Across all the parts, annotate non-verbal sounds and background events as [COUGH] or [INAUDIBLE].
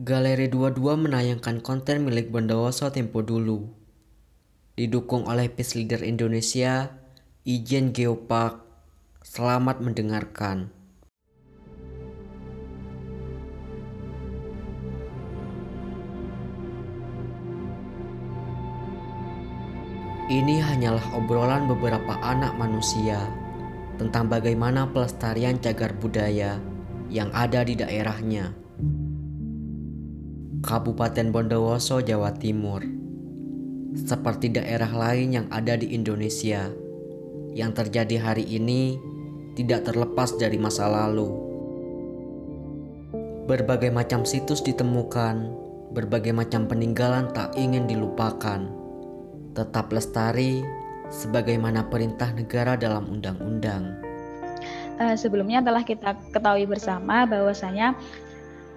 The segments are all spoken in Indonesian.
Galeri 22 menayangkan konten milik Bondowoso Tempo dulu. Didukung oleh Peace Leader Indonesia, Ijen Geopark. Selamat mendengarkan. Ini hanyalah obrolan beberapa anak manusia tentang bagaimana pelestarian cagar budaya yang ada di daerahnya. Kabupaten Bondowoso, Jawa Timur. Seperti daerah lain yang ada di Indonesia, yang terjadi hari ini tidak terlepas dari masa lalu. Berbagai macam situs ditemukan, berbagai macam peninggalan tak ingin dilupakan. Tetap lestari sebagaimana perintah negara dalam undang-undang. Uh, sebelumnya telah kita ketahui bersama bahwasanya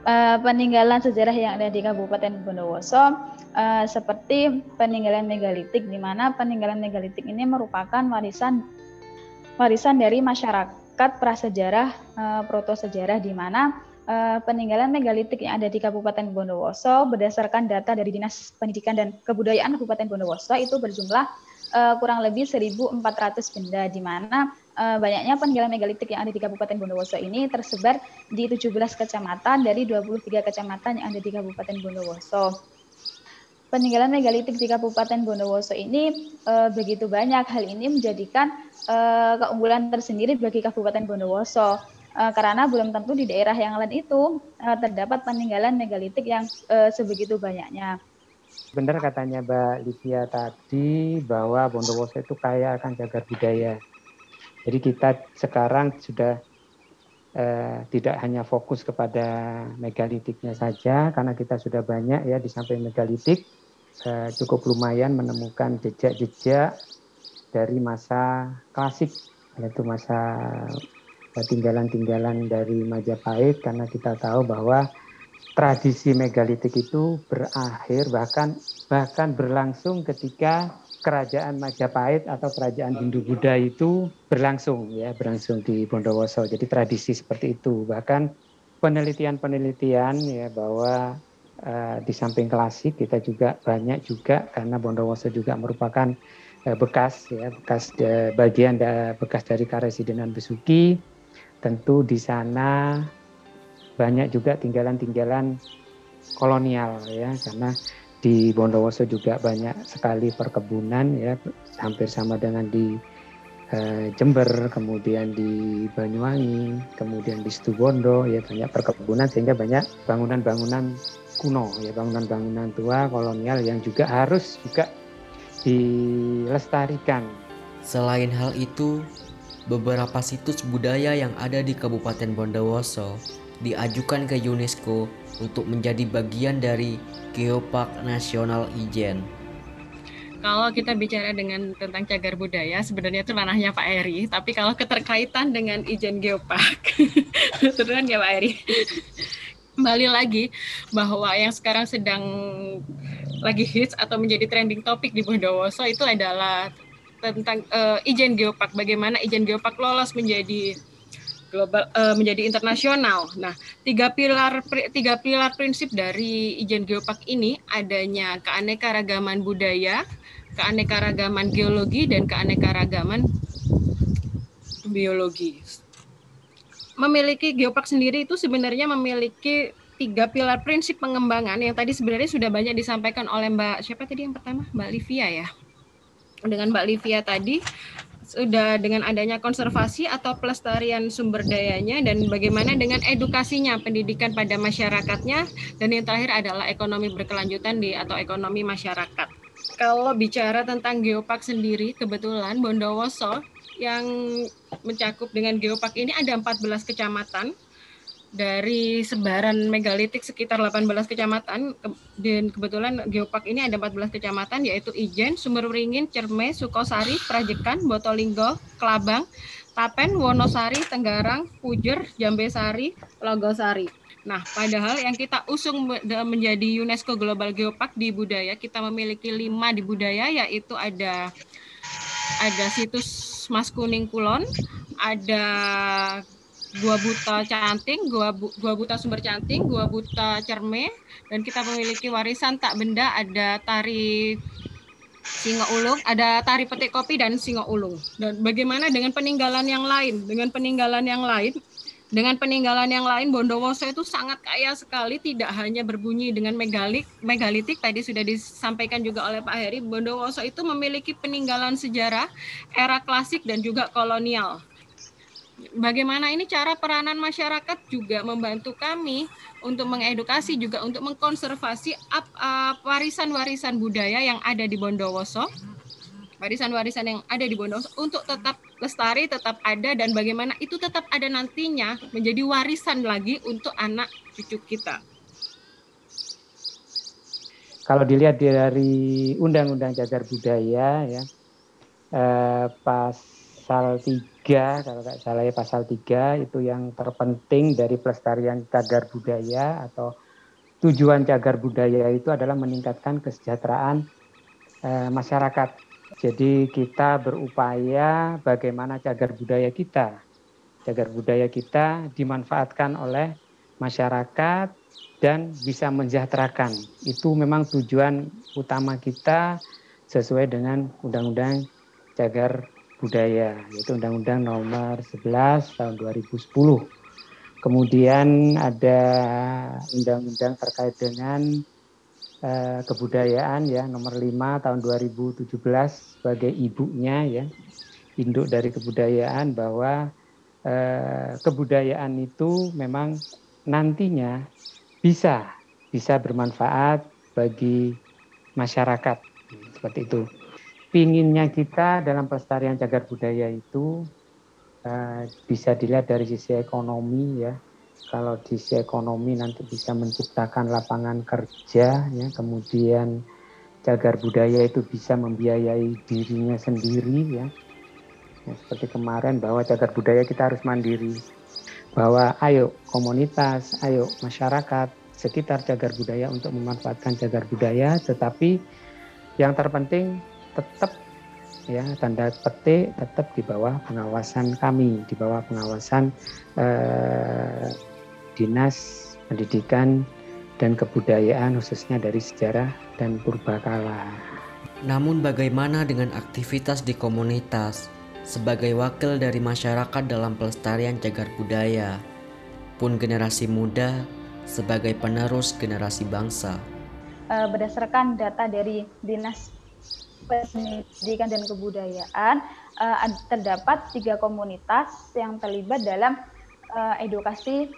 uh, peninggalan sejarah yang ada di Kabupaten Bondowoso uh, seperti peninggalan megalitik di mana peninggalan megalitik ini merupakan warisan warisan dari masyarakat prasejarah uh, proto sejarah di mana uh, peninggalan megalitik yang ada di Kabupaten Bondowoso berdasarkan data dari Dinas Pendidikan dan Kebudayaan Kabupaten Bondowoso itu berjumlah uh, kurang lebih 1.400 benda di mana uh, banyaknya peninggalan megalitik yang ada di Kabupaten Bondowoso ini tersebar di 17 kecamatan dari 23 kecamatan yang ada di Kabupaten Bondowoso. Peninggalan megalitik di Kabupaten Bondowoso ini uh, begitu banyak. Hal ini menjadikan uh, keunggulan tersendiri bagi Kabupaten Bondowoso. Uh, karena belum tentu di daerah yang lain itu uh, terdapat peninggalan megalitik yang uh, sebegitu banyaknya. Benar katanya Mbak Livia tadi bahwa Bondowoso itu kaya akan cagar budaya. Jadi kita sekarang sudah eh, tidak hanya fokus kepada megalitiknya saja, karena kita sudah banyak ya di samping megalitik eh, cukup lumayan menemukan jejak-jejak dari masa klasik, yaitu masa tinggalan-tinggalan dari Majapahit, karena kita tahu bahwa tradisi megalitik itu berakhir bahkan bahkan berlangsung ketika kerajaan Majapahit atau kerajaan Hindu Buddha itu berlangsung ya berlangsung di Bondowoso. Jadi tradisi seperti itu. Bahkan penelitian-penelitian ya bahwa uh, di samping klasik kita juga banyak juga karena Bondowoso juga merupakan uh, bekas ya bekas uh, bagian da, bekas dari Karesidenan Besuki. Tentu di sana banyak juga tinggalan-tinggalan kolonial ya karena di Bondowoso juga banyak sekali perkebunan ya hampir sama dengan di eh, Jember kemudian di Banyuwangi kemudian di Situbondo ya banyak perkebunan sehingga banyak bangunan-bangunan kuno ya bangunan-bangunan tua kolonial yang juga harus juga dilestarikan. Selain hal itu, beberapa situs budaya yang ada di Kabupaten Bondowoso diajukan ke UNESCO untuk menjadi bagian dari Geopark Nasional Ijen. Kalau kita bicara dengan tentang cagar budaya, sebenarnya itu ranahnya Pak Eri. Tapi kalau keterkaitan dengan Ijen Geopark, [LAUGHS] kan ya Pak Eri. Kembali lagi bahwa yang sekarang sedang lagi hits atau menjadi trending topik di Bondowoso itu adalah tentang uh, Ijen Geopark. Bagaimana Ijen Geopark lolos menjadi global uh, menjadi internasional. Nah, tiga pilar tiga pilar prinsip dari Ijen Geopark ini adanya keanekaragaman budaya, keanekaragaman geologi dan keanekaragaman biologi. Memiliki geopark sendiri itu sebenarnya memiliki tiga pilar prinsip pengembangan yang tadi sebenarnya sudah banyak disampaikan oleh Mbak siapa tadi yang pertama Mbak Livia ya. Dengan Mbak Livia tadi sudah dengan adanya konservasi atau pelestarian sumber dayanya dan bagaimana dengan edukasinya pendidikan pada masyarakatnya dan yang terakhir adalah ekonomi berkelanjutan di atau ekonomi masyarakat. Kalau bicara tentang geopark sendiri kebetulan Bondowoso yang mencakup dengan geopark ini ada 14 kecamatan dari sebaran megalitik sekitar 18 kecamatan dan kebetulan geopark ini ada 14 kecamatan yaitu Ijen, Sumberwringin, Cerme, Sukosari, Prajekan, Botolinggo, Kelabang, Tapen, Wonosari, Tenggarang, Pujer, Jambesari, Logosari. Nah, padahal yang kita usung menjadi UNESCO Global Geopark di budaya, kita memiliki lima di budaya, yaitu ada ada situs Mas Kuning Kulon, ada Gua Buta Canting, Gua, Bu, Gua Buta Sumber Canting, Gua Buta Cerme, dan kita memiliki warisan tak benda ada tari Singa Ulung, ada tari petik kopi dan Singa Ulung. Dan bagaimana dengan peninggalan yang lain? Dengan peninggalan yang lain, dengan peninggalan yang lain, Bondowoso itu sangat kaya sekali, tidak hanya berbunyi dengan megalik, megalitik, tadi sudah disampaikan juga oleh Pak Heri, Bondowoso itu memiliki peninggalan sejarah era klasik dan juga kolonial bagaimana ini cara peranan masyarakat juga membantu kami untuk mengedukasi juga untuk mengkonservasi warisan-warisan budaya yang ada di Bondowoso warisan-warisan yang ada di Bondowoso untuk tetap lestari, tetap ada dan bagaimana itu tetap ada nantinya menjadi warisan lagi untuk anak cucu kita. Kalau dilihat dari Undang-Undang Cagar Budaya ya eh, pasal 3 3 kalau nggak salah ya pasal 3 itu yang terpenting dari pelestarian cagar budaya atau tujuan cagar budaya itu adalah meningkatkan kesejahteraan eh, masyarakat. Jadi kita berupaya bagaimana cagar budaya kita, cagar budaya kita dimanfaatkan oleh masyarakat dan bisa mensejahterakan. Itu memang tujuan utama kita sesuai dengan Undang-Undang Cagar budaya yaitu Undang-Undang Nomor 11 Tahun 2010. Kemudian ada undang-undang terkait dengan uh, kebudayaan ya Nomor 5 Tahun 2017 sebagai ibunya ya induk dari kebudayaan bahwa uh, kebudayaan itu memang nantinya bisa bisa bermanfaat bagi masyarakat seperti itu pinginnya kita dalam pelestarian cagar budaya itu uh, bisa dilihat dari sisi ekonomi ya. Kalau di sisi ekonomi nanti bisa menciptakan lapangan kerja ya, kemudian cagar budaya itu bisa membiayai dirinya sendiri ya. ya seperti kemarin bahwa cagar budaya kita harus mandiri. Bahwa ayo komunitas, ayo masyarakat sekitar cagar budaya untuk memanfaatkan cagar budaya, tetapi yang terpenting tetap ya tanda petik tetap di bawah pengawasan kami, di bawah pengawasan eh, dinas pendidikan dan kebudayaan khususnya dari sejarah dan purbakala. Namun bagaimana dengan aktivitas di komunitas sebagai wakil dari masyarakat dalam pelestarian cagar budaya pun generasi muda sebagai penerus generasi bangsa? Eh, berdasarkan data dari Dinas pendidikan dan kebudayaan uh, terdapat tiga komunitas yang terlibat dalam uh, edukasi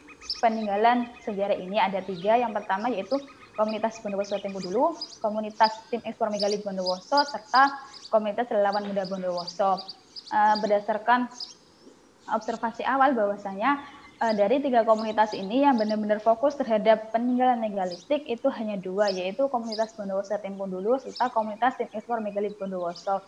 peninggalan sejarah ini ada tiga yang pertama yaitu komunitas Bondowoso Tempo Dulu, komunitas tim ekspor megalit Bondowoso serta komunitas relawan muda Bondowoso. Uh, berdasarkan observasi awal bahwasanya uh, dari tiga komunitas ini yang benar-benar fokus terhadap peninggalan megalitik itu hanya dua, yaitu komunitas Bondowoso Tempo Dulu serta komunitas tim ekspor megalit Bondowoso.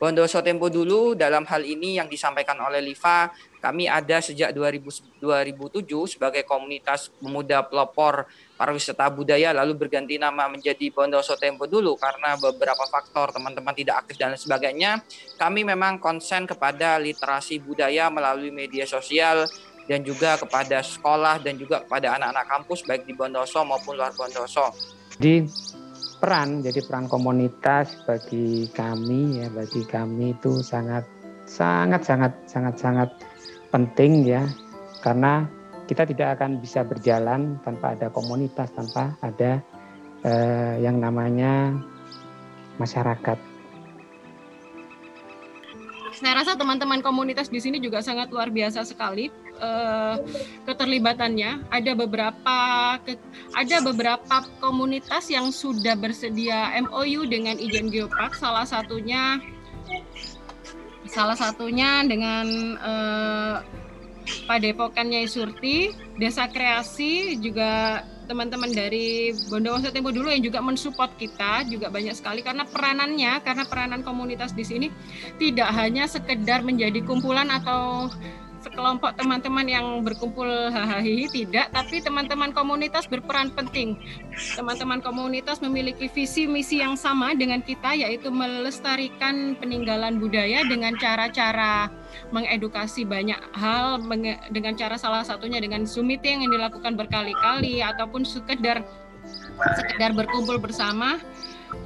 Bondowoso Tempo dulu dalam hal ini yang disampaikan oleh Liva, kami ada sejak 2000, 2007 sebagai komunitas pemuda pelopor pariwisata budaya lalu berganti nama menjadi Bondowoso Tempo dulu karena beberapa faktor teman-teman tidak aktif dan sebagainya. Kami memang konsen kepada literasi budaya melalui media sosial dan juga kepada sekolah dan juga kepada anak-anak kampus baik di Bondowoso maupun luar Bondowoso. Di peran jadi peran komunitas bagi kami ya bagi kami itu sangat sangat sangat sangat sangat penting ya. Karena kita tidak akan bisa berjalan tanpa ada komunitas tanpa ada eh, yang namanya masyarakat. Saya rasa teman-teman komunitas di sini juga sangat luar biasa sekali uh, keterlibatannya. Ada beberapa ke, ada beberapa komunitas yang sudah bersedia MOU dengan Ijen Geopark. Salah satunya salah satunya dengan uh, Padepokannya Surti, Desa Kreasi juga teman-teman dari Bondowoso Tempo dulu yang juga mensupport kita juga banyak sekali karena peranannya karena peranan komunitas di sini tidak hanya sekedar menjadi kumpulan atau sekelompok teman-teman yang berkumpul hahaha tidak, tapi teman-teman komunitas berperan penting. Teman-teman komunitas memiliki visi misi yang sama dengan kita yaitu melestarikan peninggalan budaya dengan cara-cara mengedukasi banyak hal dengan cara salah satunya dengan Zoom meeting yang dilakukan berkali-kali ataupun sekedar sekedar berkumpul bersama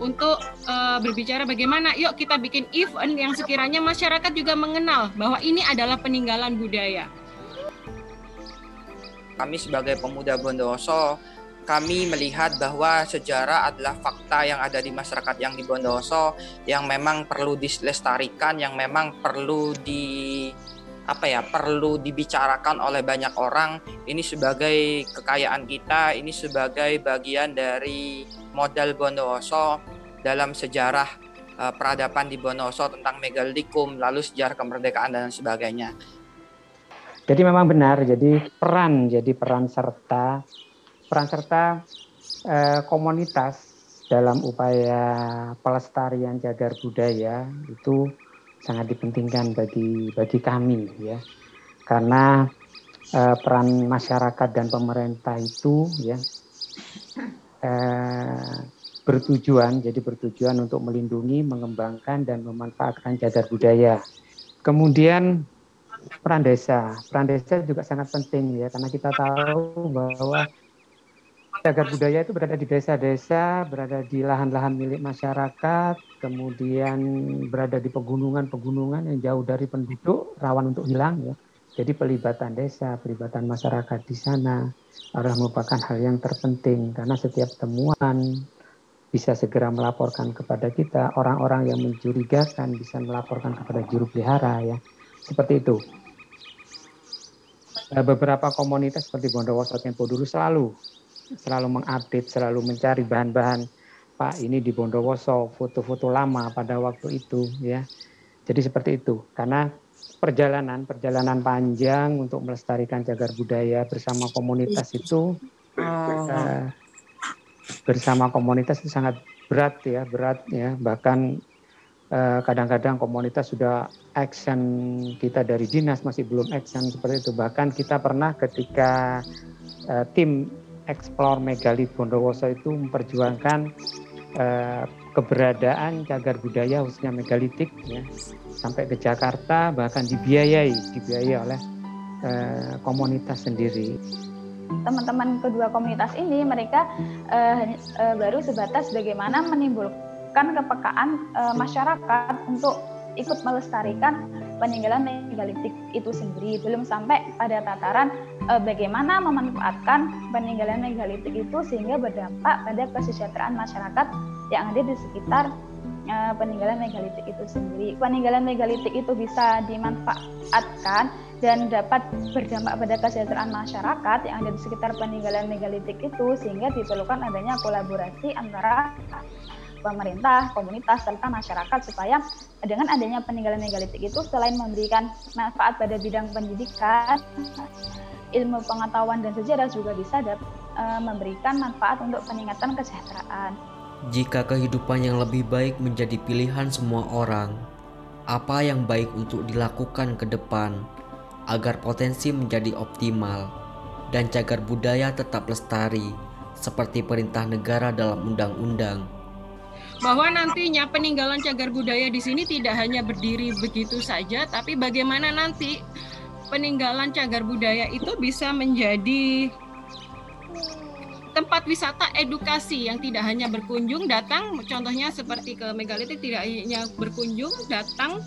untuk uh, berbicara bagaimana yuk kita bikin event yang sekiranya masyarakat juga mengenal bahwa ini adalah peninggalan budaya. Kami sebagai pemuda Bondowoso kami melihat bahwa sejarah adalah fakta yang ada di masyarakat yang di Bondowoso yang memang perlu dilestarikan, yang memang perlu di apa ya perlu dibicarakan oleh banyak orang ini sebagai kekayaan kita ini sebagai bagian dari modal Bondowoso dalam sejarah uh, peradaban di Bondowoso tentang megalitikum lalu sejarah kemerdekaan dan sebagainya. Jadi memang benar jadi peran jadi peran serta peran serta uh, komunitas dalam upaya pelestarian cagar budaya itu sangat dipentingkan bagi bagi kami ya. Karena eh, peran masyarakat dan pemerintah itu ya eh, bertujuan jadi bertujuan untuk melindungi mengembangkan dan memanfaatkan cagar budaya kemudian peran desa peran desa juga sangat penting ya karena kita tahu bahwa cagar budaya itu berada di desa-desa, berada di lahan-lahan milik masyarakat, kemudian berada di pegunungan-pegunungan yang jauh dari penduduk, rawan untuk hilang ya. Jadi pelibatan desa, pelibatan masyarakat di sana adalah merupakan hal yang terpenting karena setiap temuan bisa segera melaporkan kepada kita, orang-orang yang mencurigakan bisa melaporkan kepada juru pelihara ya. Seperti itu. Beberapa komunitas seperti Bondowoso Tempo dulu selalu selalu mengupdate, selalu mencari bahan-bahan Pak ini di Bondowoso, foto-foto lama pada waktu itu ya. Jadi seperti itu. Karena perjalanan perjalanan panjang untuk melestarikan cagar budaya bersama komunitas itu uh, bersama komunitas itu sangat berat ya, berat ya. Bahkan eh, kadang-kadang uh, komunitas sudah action kita dari dinas masih belum action seperti itu. Bahkan kita pernah ketika uh, tim Explore Megalit Bondowoso itu memperjuangkan eh, keberadaan cagar budaya khususnya megalitik ya sampai ke Jakarta bahkan dibiayai dibiayai oleh eh, komunitas sendiri. Teman-teman kedua komunitas ini mereka eh, eh, baru sebatas bagaimana menimbulkan kepekaan eh, masyarakat untuk ikut melestarikan peninggalan megalitik itu sendiri belum sampai pada tataran e, bagaimana memanfaatkan peninggalan megalitik itu sehingga berdampak pada kesejahteraan masyarakat yang ada di sekitar e, peninggalan megalitik itu sendiri. Peninggalan megalitik itu bisa dimanfaatkan dan dapat berdampak pada kesejahteraan masyarakat yang ada di sekitar peninggalan megalitik itu sehingga diperlukan adanya kolaborasi antara pemerintah, komunitas, serta masyarakat supaya dengan adanya peninggalan megalitik itu selain memberikan manfaat pada bidang pendidikan, ilmu pengetahuan dan sejarah juga bisa dap, e, memberikan manfaat untuk peningkatan kesejahteraan. Jika kehidupan yang lebih baik menjadi pilihan semua orang, apa yang baik untuk dilakukan ke depan agar potensi menjadi optimal dan cagar budaya tetap lestari seperti perintah negara dalam undang-undang? Bahwa nantinya peninggalan cagar budaya di sini tidak hanya berdiri begitu saja, tapi bagaimana nanti peninggalan cagar budaya itu bisa menjadi tempat wisata edukasi yang tidak hanya berkunjung datang, contohnya seperti ke megalitik tidak hanya berkunjung datang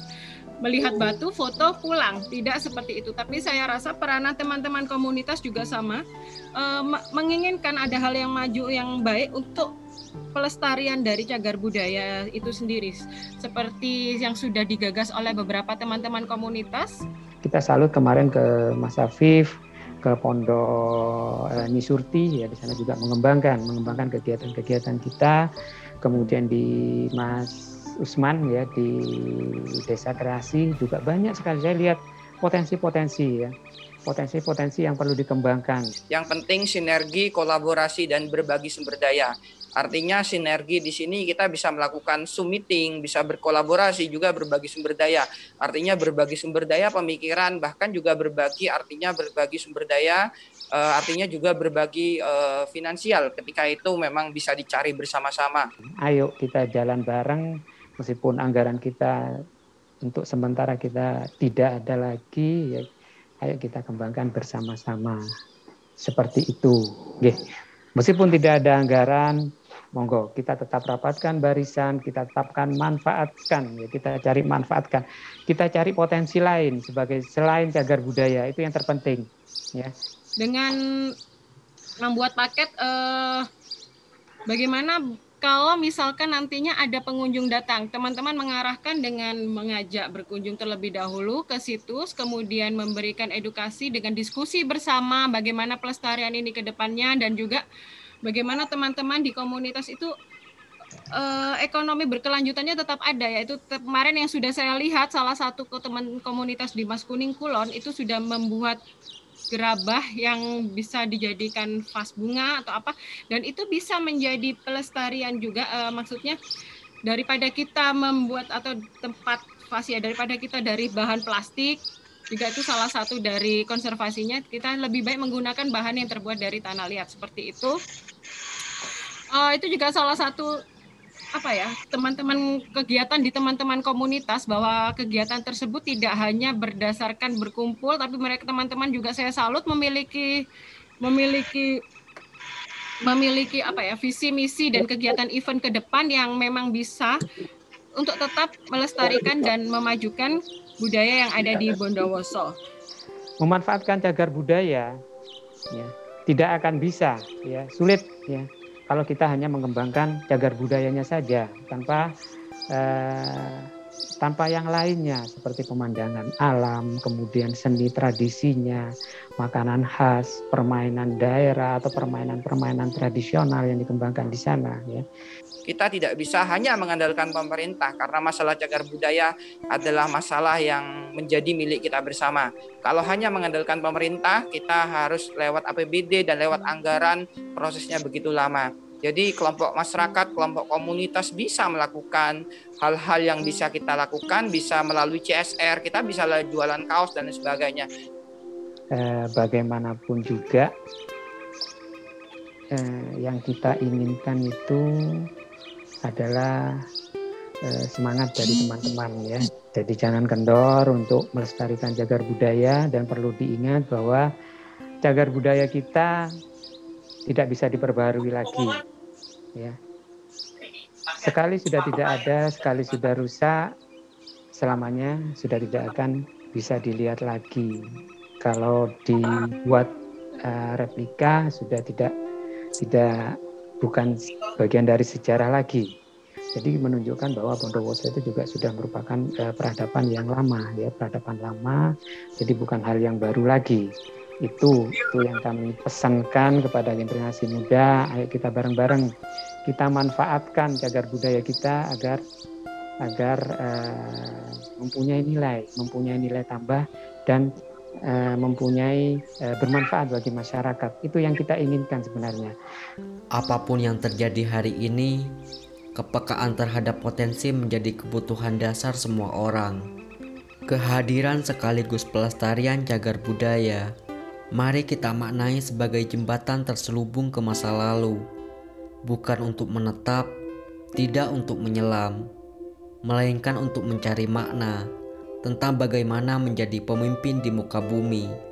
melihat batu, foto, pulang. Tidak seperti itu. Tapi saya rasa peranan teman-teman komunitas juga sama, uh, menginginkan ada hal yang maju yang baik untuk pelestarian dari cagar budaya itu sendiri seperti yang sudah digagas oleh beberapa teman-teman komunitas. Kita salut kemarin ke Mas Afif, ke Pondok eh, Nisurti ya di sana juga mengembangkan mengembangkan kegiatan-kegiatan kita. Kemudian di Mas Usman ya di Desa Kreasi juga banyak sekali saya lihat potensi-potensi ya potensi-potensi yang perlu dikembangkan. Yang penting sinergi, kolaborasi dan berbagi sumber daya Artinya sinergi di sini kita bisa melakukan Zoom meeting, bisa berkolaborasi juga berbagi sumber daya. Artinya berbagi sumber daya pemikiran bahkan juga berbagi artinya berbagi sumber daya uh, artinya juga berbagi uh, finansial ketika itu memang bisa dicari bersama-sama. Ayo kita jalan bareng meskipun anggaran kita untuk sementara kita tidak ada lagi ya ayo kita kembangkan bersama-sama seperti itu. Meskipun tidak ada anggaran, monggo kita tetap rapatkan barisan, kita tetapkan manfaatkan, ya kita cari manfaatkan, kita cari potensi lain sebagai selain cagar budaya itu yang terpenting, ya. Dengan membuat paket eh, bagaimana kalau misalkan nantinya ada pengunjung datang, teman-teman mengarahkan dengan mengajak berkunjung terlebih dahulu ke situs, kemudian memberikan edukasi dengan diskusi bersama bagaimana pelestarian ini ke depannya dan juga bagaimana teman-teman di komunitas itu eh, ekonomi berkelanjutannya tetap ada yaitu kemarin yang sudah saya lihat salah satu teman komunitas di Mas Kuning Kulon itu sudah membuat gerabah yang bisa dijadikan vas bunga atau apa dan itu bisa menjadi pelestarian juga uh, maksudnya daripada kita membuat atau tempat vas ya daripada kita dari bahan plastik juga itu salah satu dari konservasinya. Kita lebih baik menggunakan bahan yang terbuat dari tanah liat seperti itu. Uh, itu juga salah satu apa ya teman-teman kegiatan di teman-teman komunitas bahwa kegiatan tersebut tidak hanya berdasarkan berkumpul tapi mereka teman-teman juga saya salut memiliki memiliki memiliki apa ya visi misi dan kegiatan event ke depan yang memang bisa untuk tetap melestarikan dan memajukan budaya yang ada di Bondowoso. Memanfaatkan cagar budaya ya tidak akan bisa ya sulit ya kalau kita hanya mengembangkan cagar budayanya saja tanpa eh, tanpa yang lainnya seperti pemandangan alam, kemudian seni tradisinya, makanan khas, permainan daerah atau permainan-permainan tradisional yang dikembangkan di sana ya. Kita tidak bisa hanya mengandalkan pemerintah karena masalah cagar budaya adalah masalah yang menjadi milik kita bersama. Kalau hanya mengandalkan pemerintah, kita harus lewat APBD dan lewat anggaran prosesnya begitu lama. Jadi kelompok masyarakat, kelompok komunitas bisa melakukan hal-hal yang bisa kita lakukan, bisa melalui CSR, kita bisa jualan kaos dan sebagainya. Eh, bagaimanapun juga eh, yang kita inginkan itu adalah eh, semangat dari teman-teman ya. Jadi jangan kendor untuk melestarikan cagar budaya dan perlu diingat bahwa cagar budaya kita tidak bisa diperbarui lagi. Ya. Sekali sudah tidak ada, sekali sudah rusak, selamanya sudah tidak akan bisa dilihat lagi. Kalau dibuat uh, replika sudah tidak tidak bukan bagian dari sejarah lagi. Jadi menunjukkan bahwa Bondowoso itu juga sudah merupakan uh, peradaban yang lama ya, peradaban lama. Jadi bukan hal yang baru lagi. Itu itu yang kami pesankan kepada generasi muda. Ayo kita bareng-bareng kita manfaatkan cagar budaya kita agar agar uh, mempunyai nilai, mempunyai nilai tambah dan mempunyai uh, bermanfaat bagi masyarakat. Itu yang kita inginkan sebenarnya. Apa pun yang terjadi hari ini, Kepekaan terhadap potensi menjadi kebutuhan dasar semua orang. Kehadiran sekaligus pelestarian cagar budaya, mari kita maknai sebagai jembatan terselubung ke masa lalu, bukan untuk menetap, tidak untuk menyelam, melainkan untuk mencari makna tentang bagaimana menjadi pemimpin di muka bumi